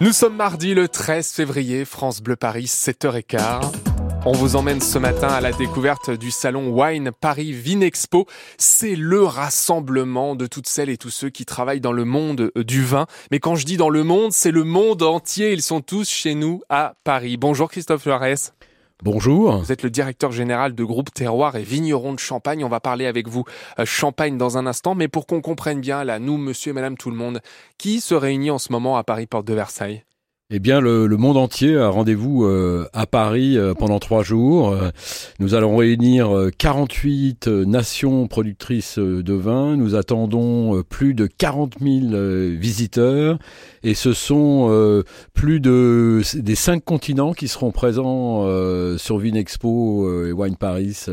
Nous sommes mardi le 13 février, France Bleu Paris, 7h15. On vous emmène ce matin à la découverte du salon Wine Paris Vinexpo. C'est le rassemblement de toutes celles et tous ceux qui travaillent dans le monde du vin. Mais quand je dis dans le monde, c'est le monde entier. Ils sont tous chez nous à Paris. Bonjour Christophe Juarez. Bonjour. Vous êtes le directeur général de groupe Terroir et Vigneron de Champagne. On va parler avec vous euh, Champagne dans un instant, mais pour qu'on comprenne bien, là, nous, monsieur et madame tout le monde, qui se réunit en ce moment à Paris Porte de Versailles? Eh bien, le, monde entier a rendez-vous euh, à Paris euh, pendant trois jours. Euh, nous allons réunir 48 nations productrices de vin. Nous attendons plus de 40 000 visiteurs. Et ce sont plus de des cinq continents qui seront présents sur Vinexpo et Wine Paris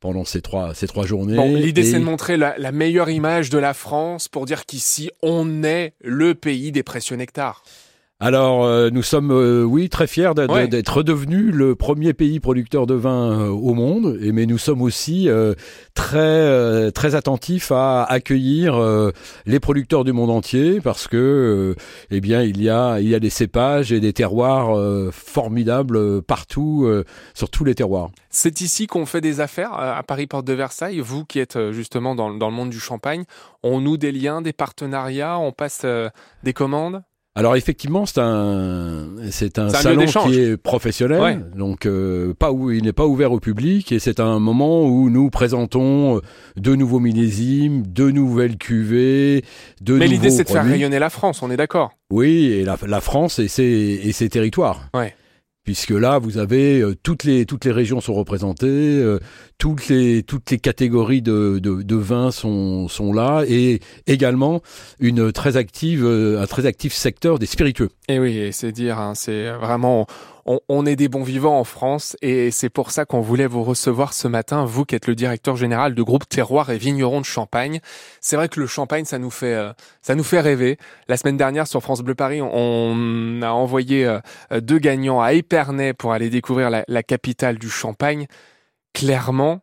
pendant ces trois, ces trois journées. Bon, L'idée, c'est de montrer la, la, meilleure image de la France pour dire qu'ici, on est le pays des précieux nectars. Alors, euh, nous sommes, euh, oui, très fiers d'être redevenus le premier pays producteur de vin euh, au monde, et, mais nous sommes aussi très, très attentifs à accueillir les producteurs du monde entier, parce que, eh bien, il y a, il y a des cépages et des terroirs formidables partout, sur tous les terroirs. C'est ici qu'on fait des affaires à Paris Porte de Versailles. Vous qui êtes justement dans, dans le monde du champagne, on noue des liens, des partenariats, on passe des commandes? Alors effectivement, c'est un c'est un, salon qui est professionnel, donc euh, pas où il n'est pas ouvert au public et c'est un moment où nous présentons euh, de nouveaux millésimes, de nouvelles cuvées, de Mais l'idée c'est de faire rayonner la France, on est d'accord. Oui, et la, la France et ses et ses territoires. Ouais puisque là vous avez euh, toutes les toutes les régions sont représentées, euh, toutes les toutes les catégories de, de, de vins sont sont là et également une très active euh, un très actif secteur des spiritueux. Et oui, c'est dire, hein, c'est vraiment on, est des bons vivants en France et c'est pour ça qu'on voulait vous recevoir ce matin, vous qui êtes le directeur général de groupe Terroir et Vigneron de Champagne. C'est vrai que le champagne, ça nous fait, euh, ça nous fait rêver. La semaine dernière sur France Bleu Paris, on a envoyé euh, deux gagnants à Épernay pour aller découvrir la, capitale du champagne. Clairement,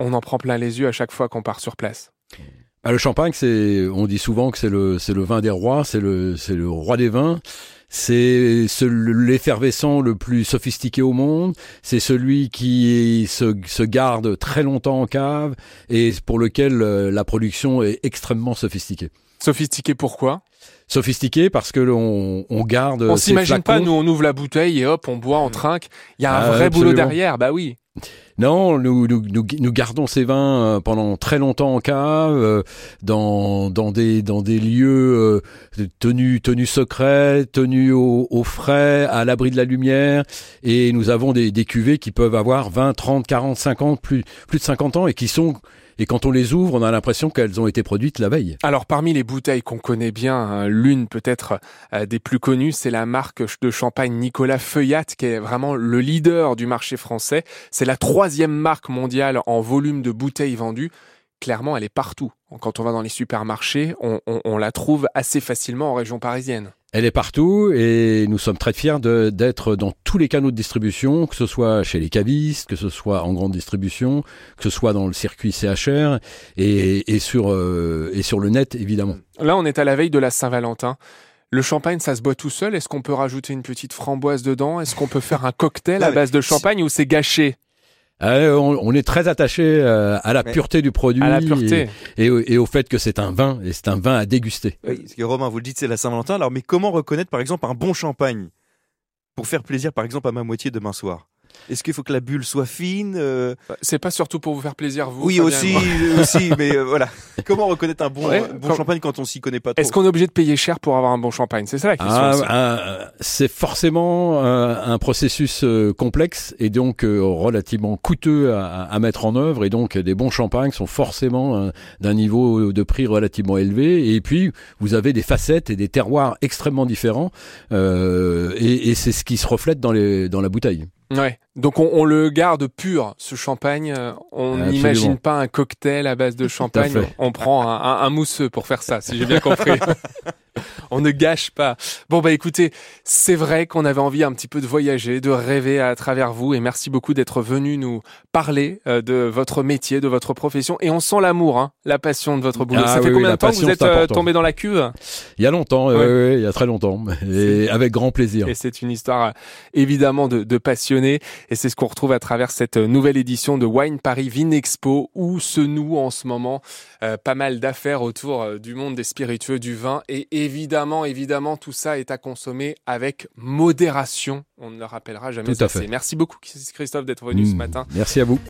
on en prend plein les yeux à chaque fois qu'on part sur place. Bah, le champagne, c'est, on dit souvent que c'est le, c'est le vin des rois, c'est le, c'est le roi des vins. C'est l'effervescent le plus sophistiqué au monde. C'est celui qui se, se, garde très longtemps en cave et pour lequel euh, la production est extrêmement sophistiquée. Sophistiqué pourquoi? Sophistiqué parce que l'on on garde. On s'imagine pas, nous on ouvre la bouteille et hop, on boit, on trinque. Il y a un ah, vrai boulot derrière, bah oui. Non, nous, nous, nous, gardons ces vins euh, pendant très longtemps en cave, euh, dans, dans, des, dans des lieux euh, tenus, tenus secrets, tenus au, au frais, à l'abri de la lumière. Et nous avons des, des cuvées qui peuvent avoir 20, 30, 40, 50, plus, plus de 50 ans et qui sont et quand on les ouvre, on a l'impression qu'elles ont été produites la veille. Alors parmi les bouteilles qu'on connaît bien, hein, l'une peut-être euh, des plus connues, c'est la marque de champagne Nicolas Feuillat, qui est vraiment le leader du marché français. C'est la troisième marque mondiale en volume de bouteilles vendues clairement, elle est partout. Quand on va dans les supermarchés, on, la trouve assez facilement en région parisienne. Elle est partout et nous sommes très fiers d'être dans tous les canaux de distribution, que ce soit chez les cavistes, que ce soit en grande distribution, que ce soit dans le circuit CHR et, sur, euh, et sur le net évidemment. Là, on est à la veille de la Saint-Valentin. Le champagne, ça se boit tout seul. Est-ce qu'on peut rajouter une petite framboise dedans? Est-ce qu'on peut faire un cocktail à base de champagne ou c'est gâché? Euh, on, est très attaché euh, à la pureté du produit Et, au fait que c'est un vin et c'est un vin à déguster. Oui, parce que Romain, vous le dites, c'est la Saint-Valentin. Alors, mais comment reconnaître par exemple un bon champagne pour faire plaisir par exemple à ma moitié demain soir? Est-ce qu'il faut que la bulle soit fine euh? Bah, C'est pas surtout pour vous faire plaisir, vous. Oui, aussi, aussi, mais euh, voilà. Comment reconnaître un bon, bon champagne quand on s'y connaît pas trop? Est-ce qu'on est obligé de payer cher pour avoir un bon champagne? C'est ça la question. Ah, ah, c'est forcément un processus euh, complexe et donc relativement coûteux à, à, mettre en œuvre. Et donc, des bons champagnes sont forcément d'un niveau de prix relativement élevé. Et puis, vous avez des facettes et des terroirs extrêmement différents. et, et c'est ce qui se reflète dans, les, dans la bouteille. Ouais. Donc on, le garde pur, ce champagne. Euh, on n'imagine pas un cocktail à base de champagne. On, prend un, un, mousseux pour faire ça, si j'ai bien compris. on ne gâche pas. Bon bah écoutez, c'est vrai qu'on avait envie un petit peu de voyager, de rêver à travers vous et merci beaucoup d'être venu nous parler euh, de votre métier, de votre profession et on sent l'amour, hein, la passion de votre boulot. Ah Ça fait oui, combien de temps que vous êtes euh, tombé dans la cuve? Il y a longtemps, Ouais. ouais, il y a très longtemps, et avec grand plaisir. Et c'est une histoire euh, évidemment de, de passionnés. Et c'est ce qu'on retrouve à travers cette euh, nouvelle édition de Wine Paris Vine Expo où se nouent en ce moment euh, pas mal d'affaires autour euh, du monde des spiritueux, du vin. Et évidemment, évidemment, tout ça est à consommer avec modération. On ne le rappellera jamais Tout à assez. fait. Merci beaucoup Christophe d'être venu ce Mm. matin. Merci à vous.